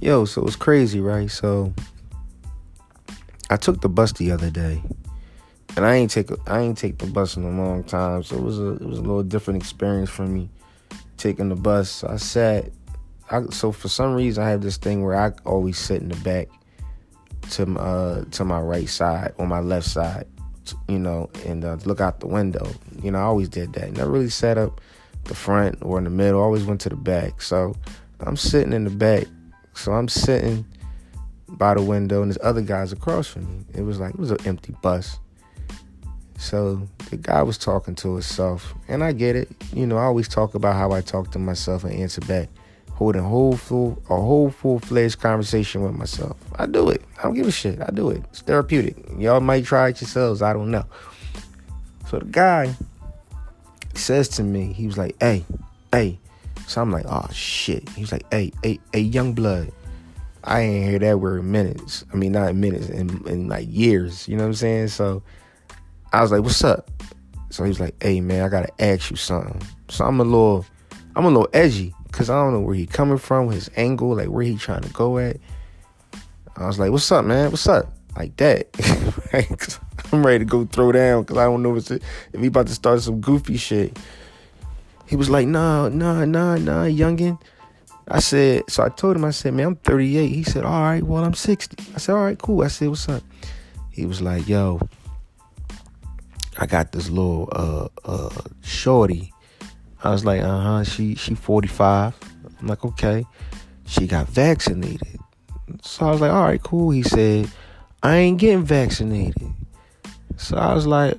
Yo, so it was crazy, right? So I took the bus the other day, and I ain't take I ain't take the bus in a long time, so it was a it was a little different experience for me taking the bus. I sat, I, so for some reason I have this thing where I always sit in the back to uh to my right side or my left side, you know, and uh, look out the window. You know, I always did that. Never really sat up the front or in the middle. Always went to the back. So I'm sitting in the back. So I'm sitting by the window, and there's other guys across from me. It was like it was an empty bus. So the guy was talking to himself, and I get it. You know, I always talk about how I talk to myself and answer back, holding whole full a whole full fledged conversation with myself. I do it. I don't give a shit. I do it. It's therapeutic. Y'all might try it yourselves. I don't know. So the guy says to me, he was like, "Hey, hey." So I'm like, "Oh shit." He was like, "Hey, hey, hey, young blood." I ain't hear that word in minutes. I mean, not in minutes, in, in like years. You know what I'm saying? So I was like, "What's up?" So he was like, "Hey, man, I gotta ask you something." So I'm a little, I'm a little edgy because I don't know where he coming from, his angle, like where he trying to go at. I was like, "What's up, man? What's up?" Like that. I'm ready to go throw down because I don't know if he about to start some goofy shit. He was like, "Nah, nah, nah, nah, youngin." I said, so I told him, I said, man, I'm 38. He said, all right, well, I'm 60. I said, all right, cool. I said, what's up? He was like, yo, I got this little uh uh shorty. I was like, uh-huh, she she 45. I'm like, okay. She got vaccinated. So I was like, all right, cool. He said, I ain't getting vaccinated. So I was like,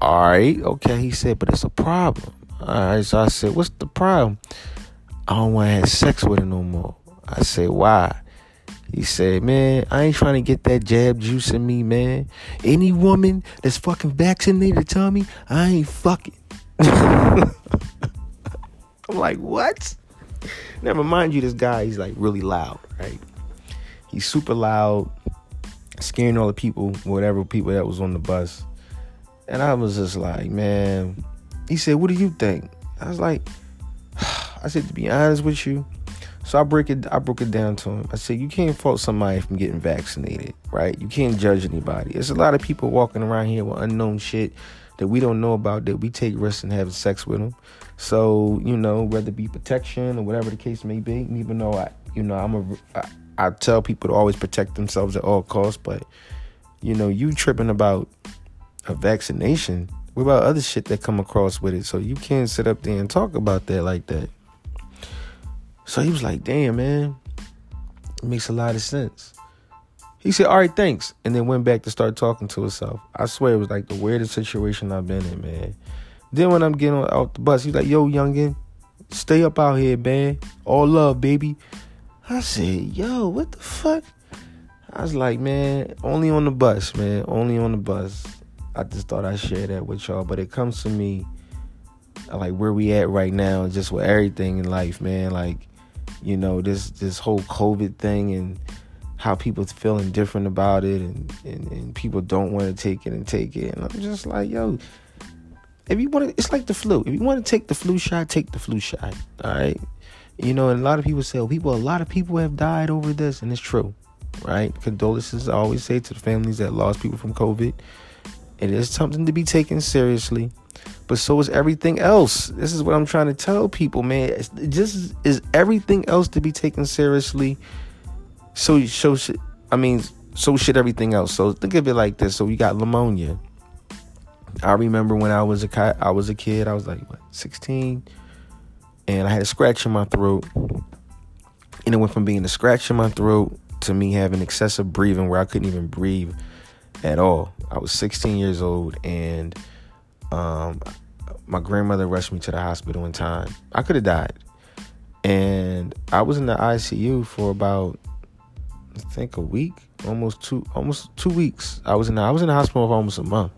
all right, okay. He said, but it's a problem. All right, so I said, what's the problem? I don't want to have sex with her no more. I said, why? He said, man, I ain't trying to get that jab juice in me, man. Any woman that's fucking vaccinated tell me I ain't fucking. I'm like, what? Never mind you, this guy, he's like really loud, right? He's super loud, scaring all the people, whatever people that was on the bus. And I was just like, man. He said, what do you think? I was like, I said, to be honest with you, so I break it. I broke it down to him. I said, you can't fault somebody from getting vaccinated, right? You can't judge anybody. There's a lot of people walking around here with unknown shit that we don't know about that we take risks in having sex with them. So you know, whether it be protection or whatever the case may be. Even though I, you know, I'm a, I, I tell people to always protect themselves at all costs, but you know, you tripping about a vaccination. What about other shit that come across with it? So you can't sit up there and talk about that like that. So he was like, damn, man, it makes a lot of sense. He said, all right, thanks. And then went back to start talking to himself. I swear it was like the weirdest situation I've been in, man. Then when I'm getting out the bus, he's like, yo, youngin, stay up out here, man. All love, baby. I said, yo, what the fuck? I was like, man, only on the bus, man. Only on the bus. I just thought I'd share that with y'all. But it comes to me like where we at right now, just with everything in life, man. Like, you know this this whole covid thing and how people feeling different about it and, and, and people don't want to take it and take it and i'm just like yo if you want to it's like the flu if you want to take the flu shot take the flu shot all right you know and a lot of people say well, people a lot of people have died over this and it's true right condolences i always say to the families that lost people from covid it is something to be taken seriously but so is everything else. This is what I'm trying to tell people, man. It's just is everything else to be taken seriously. So so I mean, so should everything else. So think of it like this. So you got pneumonia. I remember when I was a I was a kid. I was like what 16, and I had a scratch in my throat, and it went from being a scratch in my throat to me having excessive breathing where I couldn't even breathe at all. I was 16 years old and um, my grandmother rushed me to the hospital in time. I could have died. And I was in the ICU for about I think a week, almost two almost two weeks. I was in the, I was in the hospital for almost a month.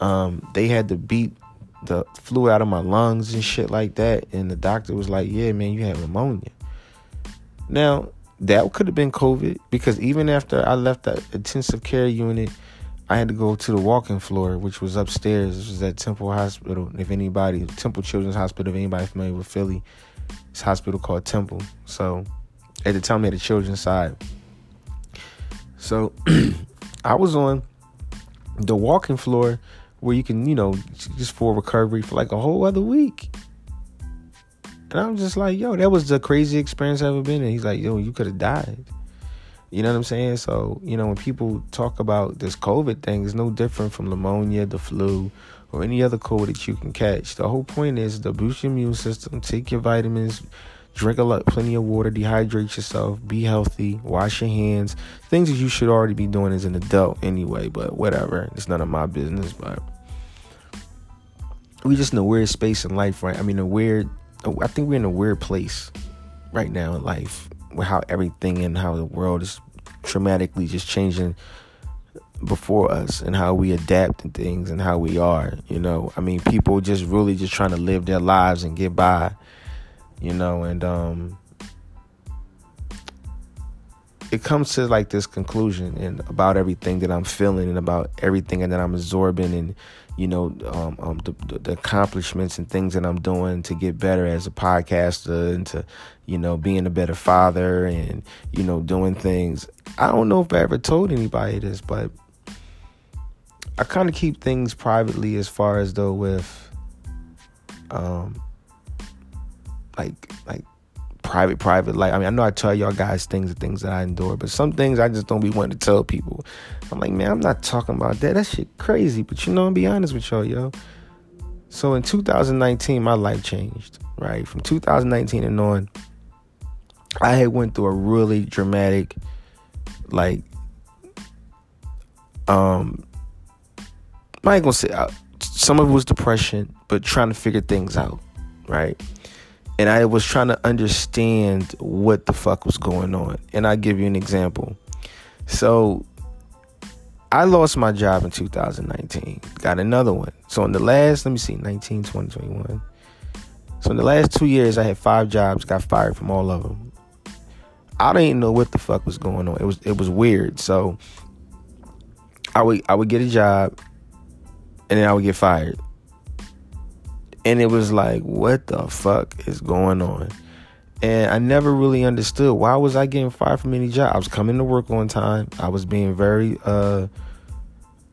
Um, they had to beat the fluid out of my lungs and shit like that. And the doctor was like, Yeah, man, you have pneumonia. Now, that could have been COVID because even after I left the intensive care unit, I had to go to the walking floor, which was upstairs. This was at Temple Hospital. If anybody, Temple Children's Hospital, if anybody familiar with Philly, it's hospital called Temple. So At the time, they had a children's side. So I was on the walking floor where you can, you know, just for recovery for like a whole other week. And I'm just like, yo, that was the craziest experience I've ever been in. He's like, yo, you could have died. You know what I'm saying? So, you know, when people talk about this COVID thing, it's no different from pneumonia, the flu, or any other cold that you can catch. The whole point is to boost your immune system, take your vitamins, drink a lot, plenty of water, dehydrate yourself, be healthy, wash your hands. Things that you should already be doing as an adult anyway, but whatever. It's none of my business, but we just in a weird space in life, right? I mean, a weird, I think we're in a weird place right now in life with how everything and how the world is dramatically just changing before us and how we adapt and things and how we are you know? I mean people just really just trying to live their lives and get by you know? And um it comes to like this conclusion and about everything that i'm feeling and about everything and that i'm absorbing and you know um, um the, the accomplishments and things that i'm doing to get better as a podcaster and to you know being a better father and you know doing things. I don't know if i ever told anybody this but I kind of keep things privately as far as though with um like like private private life. I mean I know I tell y'all guys things and things that I endure but some things I just don't be wanting to tell people. I'm like man I'm not talking about that that shit crazy but you know I'm be honest with y'all yo. So in 2019 my life changed right from 2019 and on I had went through a really dramatic like um I ain't gonna say uh, some of it was depression, but trying to figure things out, right? And I was trying to understand what the fuck was going on. And I'll give you an example. So I lost my job in 2019, got another one. So in the last, let me see, 19, 20, 21. So in the last two years, I had five jobs, got fired from all of them. I didn't know what the fuck was going on. It was it was weird. So I would I would get a job and then I would get fired. And it was like, what the fuck is going on? And I never really understood why was I getting fired from any job. I was coming to work on time. I was being very uh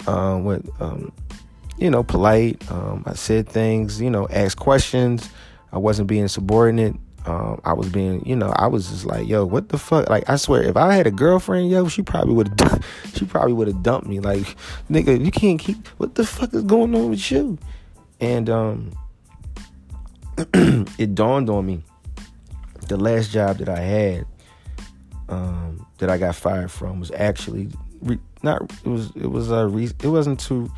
uh what um you know, polite. Um I said things, you know, asked questions. I wasn't being subordinate. Um, I was being, you know, I was just like, yo, what the fuck? Like, I swear, if I had a girlfriend, yo, she probably would have, she probably would have dumped me. Like, nigga, you can't keep. What the fuck is going on with you? And um, it dawned on me, the last job that I had, um, that I got fired from was actually re- not. It was. It was a. Uh, re- it wasn't too.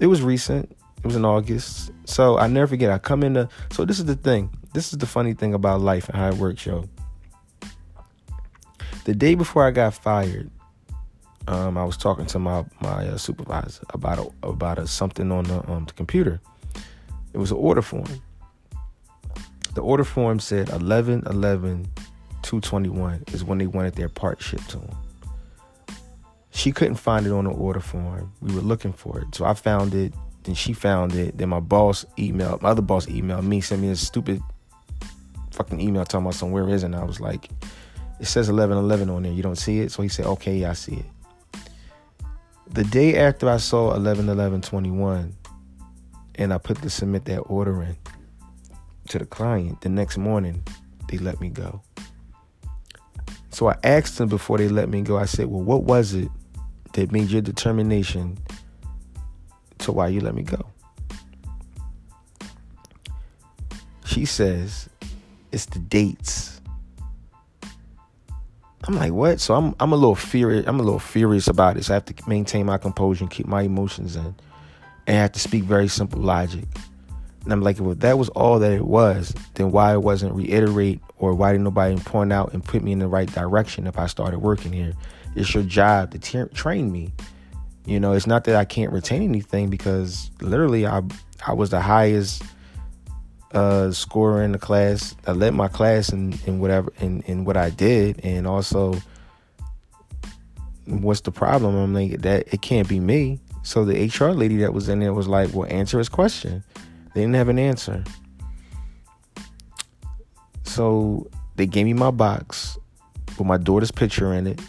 It was recent. It was in August. So I never forget. I come in the. So this is the thing this is the funny thing about life and how it works, yo. The day before I got fired, um, I was talking to my my uh, supervisor about a, about a, something on the, um, the computer. It was an order form. The order form said 11 11 221 is when they wanted their part shipped to them. She couldn't find it on the order form. We were looking for it. So I found it. Then she found it. Then my boss emailed, my other boss emailed me, sent me a stupid fucking email talking about some where is it? And I was like, it says 1111 on there. You don't see it? So he said, okay, yeah, I see it. The day after I saw 111121 and I put the submit that order in to the client, the next morning they let me go. So I asked them before they let me go, I said, well, what was it that made your determination to why you let me go? She says, it's the dates. I'm like, what? So I'm I'm a little furious. I'm a little furious about this. I have to maintain my composure and keep my emotions in, and I have to speak very simple logic. And I'm like, if that was all that it was, then why it wasn't reiterate or why didn't nobody point out and put me in the right direction if I started working here? It's your job to t- train me. You know, it's not that I can't retain anything because literally I I was the highest uh, scorer in the class. I led my class in, in whatever in, in what I did, and also what's the problem? I'm like that it can't be me. So the HR lady that was in there was like, "Well, answer his question." They didn't have an answer, so they gave me my box, with my daughter's picture in it.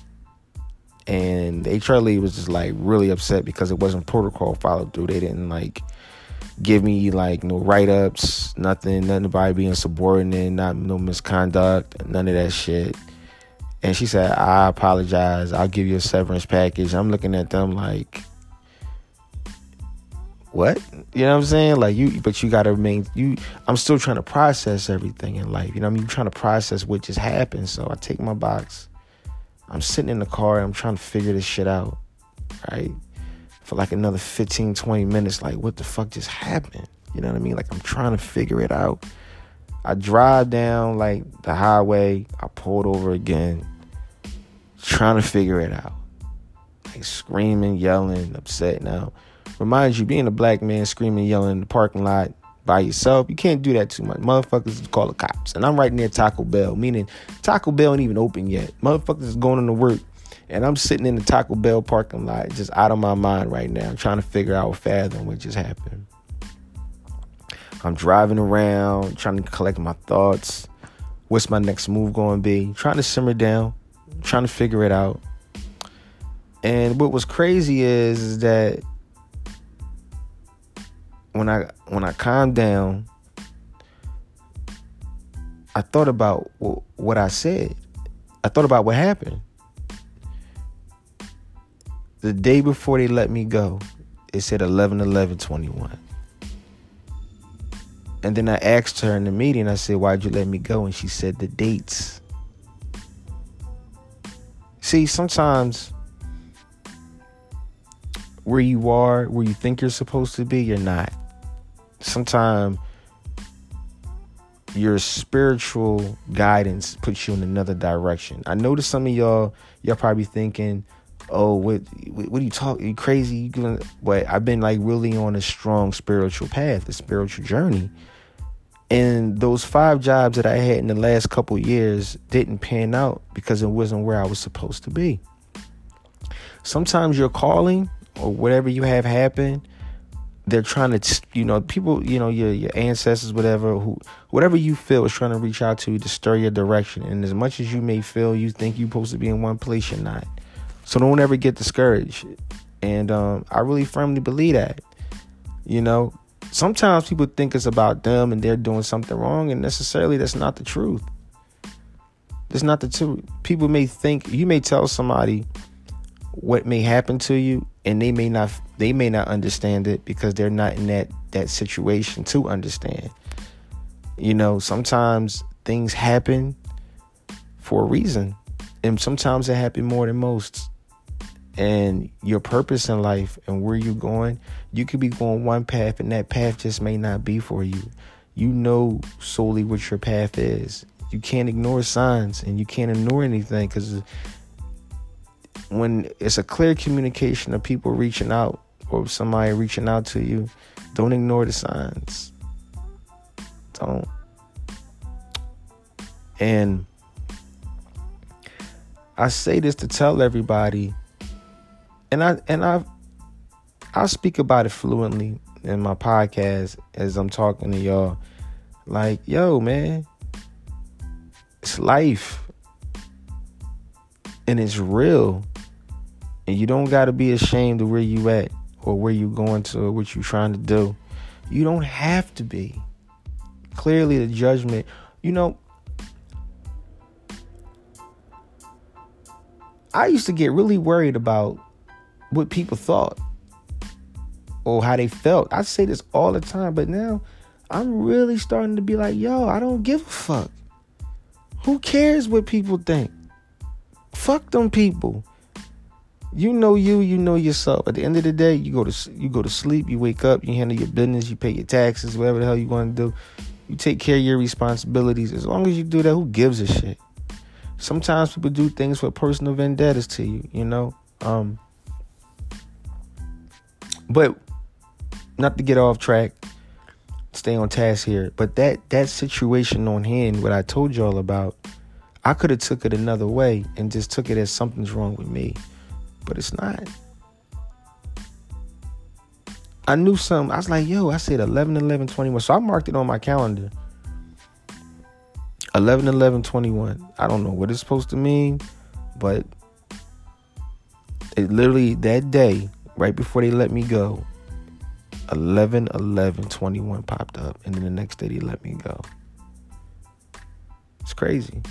And the HR lead was just like really upset because it wasn't protocol followed through. They didn't like give me like no write ups, nothing, nothing about being subordinate, not no misconduct, none of that shit. And she said, I apologize. I'll give you a severance package. I'm looking at them like, what? You know what I'm saying? Like you, but you gotta remain. You, I'm still trying to process everything in life. You know, what I mean, trying to process what just happened. So I take my box. I'm sitting in the car. I'm trying to figure this shit out, right? For like another 15, 20 minutes. Like, what the fuck just happened? You know what I mean? Like I'm trying to figure it out. I drive down like the highway. I pulled over again, trying to figure it out. Like screaming, yelling, upset. Now, remind you, being a black man screaming, yelling in the parking lot by yourself, you can't do that too much. Motherfuckers call the cops. And I'm right near Taco Bell, meaning Taco Bell ain't even open yet. Motherfuckers is going to work. And I'm sitting in the Taco Bell parking lot, just out of my mind right now, trying to figure out, fathom what just happened. I'm driving around, trying to collect my thoughts. What's my next move going to be? Trying to simmer down, trying to figure it out. And what was crazy is, is that when I when I calmed down, I thought about what I said. I thought about what happened. The day before they let me go, it said 11 11 21. And then I asked her in the meeting, I said, Why'd you let me go? And she said, The dates. See, sometimes where you are, where you think you're supposed to be, you're not. Sometimes your spiritual guidance puts you in another direction. I noticed some of y'all, y'all probably thinking, oh, what, what are you talking? You crazy? You gonna, but I've been like really on a strong spiritual path, a spiritual journey. And those five jobs that I had in the last couple years didn't pan out because it wasn't where I was supposed to be. Sometimes your calling or whatever you have happen, they're trying to, you know, people, you know, your your ancestors, whatever, who, whatever you feel is trying to reach out to you to stir your direction. And as much as you may feel you think you're supposed to be in one place, you're not. So don't ever get discouraged. And um, I really firmly believe that. You know, sometimes people think it's about them and they're doing something wrong, and necessarily that's not the truth. That's not the truth. People may think you may tell somebody what may happen to you, and they may not they may not understand it because they're not in that that situation to understand. You know, sometimes things happen for a reason, and sometimes it happen more than most and your purpose in life and where you're going, you could be going one path and that path just may not be for you. You know solely what your path is. You can't ignore signs and you can't ignore anything because when it's a clear communication of people reaching out or somebody reaching out to you, don't ignore the signs. Don't. And I say this to tell everybody and I and I I speak about it fluently in my podcast as I'm talking to y'all. Like, yo, man, it's life. And it's real. And you don't gotta be ashamed of where you at or where you going to or what you trying to do. You don't have to be. Clearly the judgment, you know, I used to get really worried about what people thought or how they felt. I say this all the time, but now I'm really starting to be like, yo, I don't give a fuck. Who cares what people think? Fuck them people. You know you, you know yourself. At the end of the day, you go to you go to sleep, you wake up, you handle your business, you pay your taxes, whatever the hell you want to do. You take care of your responsibilities. As long as you do that, who gives a shit? Sometimes people do things for personal vendettas to you, you know. Um, but not to get off track, stay on task here. But that that situation on hand, what I told y'all about, I could have took it another way and just took it as something's wrong with me, but it's not. I knew something. I was like, yo, I said 11, 11, 21. So I marked it on my calendar. 11 11 21. I don't know what it's supposed to mean, but it literally that day, right before they let me go, 11 11 21 popped up, and then the next day they let me go. It's crazy.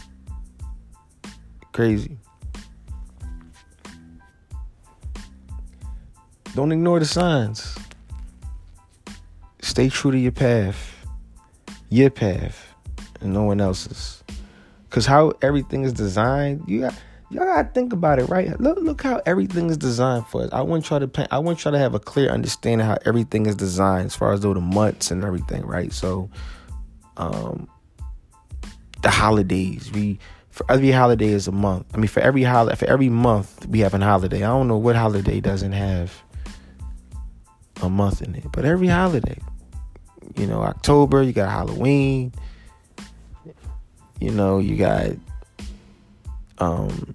Crazy. Don't ignore the signs. Stay true to your path. Your path. And no one else's. Cause how everything is designed, you got y'all gotta think about it, right? Look, look how everything is designed for us. I want y'all to paint, I want y'all to have a clear understanding how everything is designed as far as though the months and everything, right? So um the holidays. We for every holiday is a month. I mean for every holiday for every month we have a holiday. I don't know what holiday doesn't have a month in it. But every holiday, you know, October, you got Halloween, you know, you got um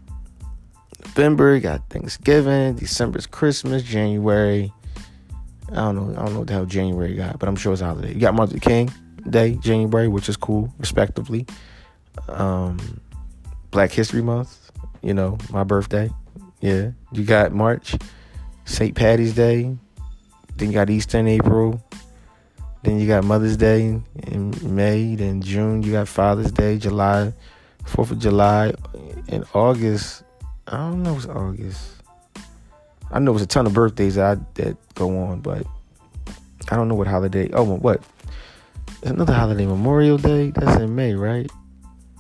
November, you got Thanksgiving, December's Christmas, January. I don't know, I don't know what the hell January got, but I'm sure it's holiday. You got Martin Luther King Day, January, which is cool, respectively. Um Black History Month, you know, my birthday. Yeah. You got March, St. Patty's Day, then you got Easter in April. Then you got Mother's Day in May. Then June you got Father's Day. July, Fourth of July. In August, I don't know it's August. I know it's a ton of birthdays that, I, that go on, but I don't know what holiday. Oh, what? Another holiday, Memorial Day. That's in May, right?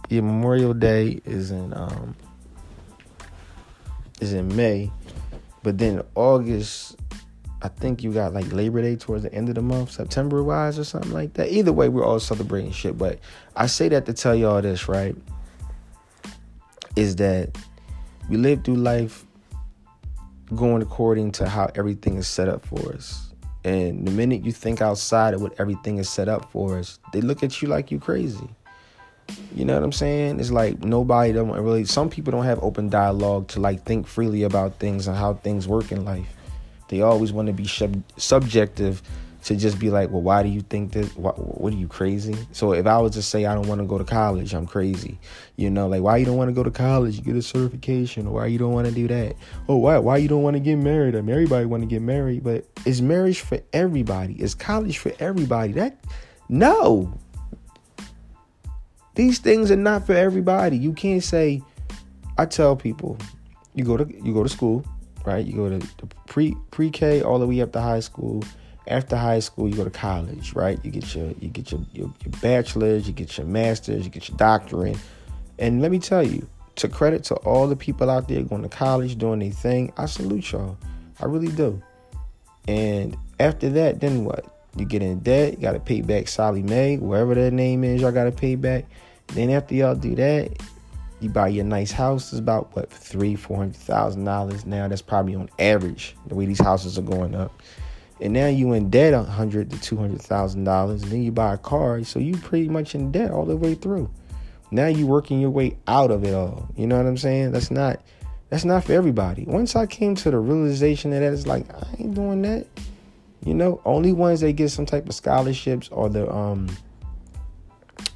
Yeah, Memorial Day is in um is in May, but then August I think you got like Labor Day towards the end of the month, September wise or something like that. Either way, we're all celebrating shit. But I say that to tell y'all this, right? Is that we live through life going according to how everything is set up for us. And the minute you think outside of what everything is set up for us, they look at you like you crazy. You know what I'm saying? It's like nobody don't really some people don't have open dialogue to like think freely about things and how things work in life. They always want to be sub- subjective to just be like, well, why do you think that? What, are you crazy? So if I was to say I don't want to go to college, I'm crazy. You know, like why you don't want to go to college? You get a certification, or why you don't want to do that? Oh, why why you don't want to get married? I mean, everybody want to get married, but is marriage for everybody? Is college for everybody? That no. These things are not for everybody. You can't say. I tell people, you go to you go to school, right? You go to pre pre K all the way up to high school. After high school, you go to college, right? You get your you get your, your, your bachelor's, you get your master's, you get your doctorate. And let me tell you, to credit to all the people out there going to college doing their thing, I salute y'all. I really do. And after that, then what? You get in debt, you gotta pay back Sallie Mae, wherever that name is, y'all gotta pay back. Then after y'all do that, you buy your nice house. It's about what three, four hundred thousand dollars now. That's probably on average the way these houses are going up. And now you in debt a hundred to two hundred thousand dollars, and then you buy a car, so you pretty much in debt all the way through. Now you're working your way out of it all. You know what I'm saying? That's not that's not for everybody. Once I came to the realization that it's like I ain't doing that. You know, only ones that get some type of scholarships or the um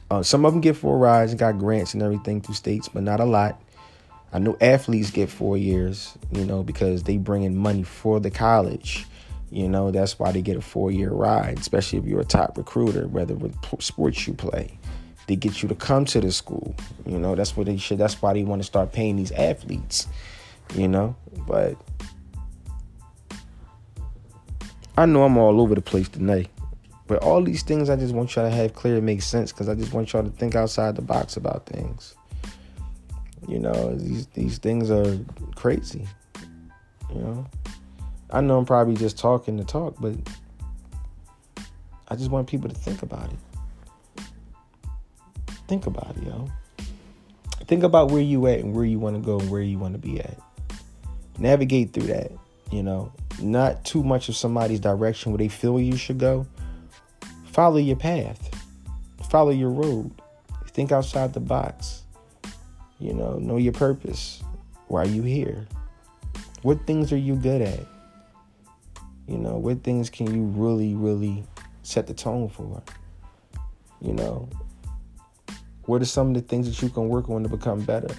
uh, some of them get four rides and got grants and everything through states, but not a lot. I know athletes get four years, you know, because they bring in money for the college. You know, that's why they get a four year ride, especially if you're a top recruiter, whether with sports you play. They get you to come to the school. You know, that's what they should. That's why they want to start paying these athletes. You know, but I know I'm all over the place tonight. But all these things I just want y'all to have clear and make sense because I just want y'all to think outside the box about things. You know, these these things are crazy. You know? I know I'm probably just talking to talk, but I just want people to think about it. Think about it, yo. Think about where you at and where you want to go and where you want to be at. Navigate through that, you know. Not too much of somebody's direction where they feel you should go, Follow your path. Follow your road. Think outside the box. You know, know your purpose. Why are you here? What things are you good at? You know, what things can you really, really set the tone for? You know, What are some of the things that you can work on to become better?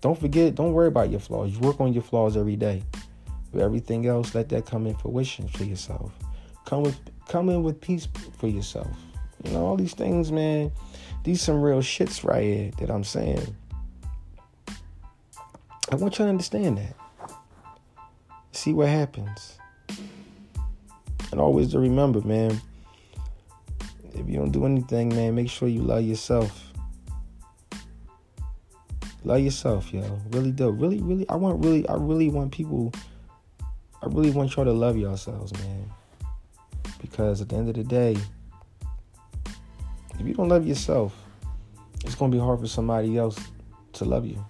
Don't forget, don't worry about your flaws. You work on your flaws every day. But everything else, let that come in fruition for yourself. Come with come in with peace for yourself. You know, all these things, man, these some real shits right here that I'm saying. I want you to understand that. See what happens. And always to remember, man, if you don't do anything, man, make sure you love yourself. Love yourself, yo. Really do. Really, really, I want really, I really want people, I really want y'all to love yourselves, man. Because at the end of the day, if you don't love yourself, it's gonna be hard for somebody else to love you.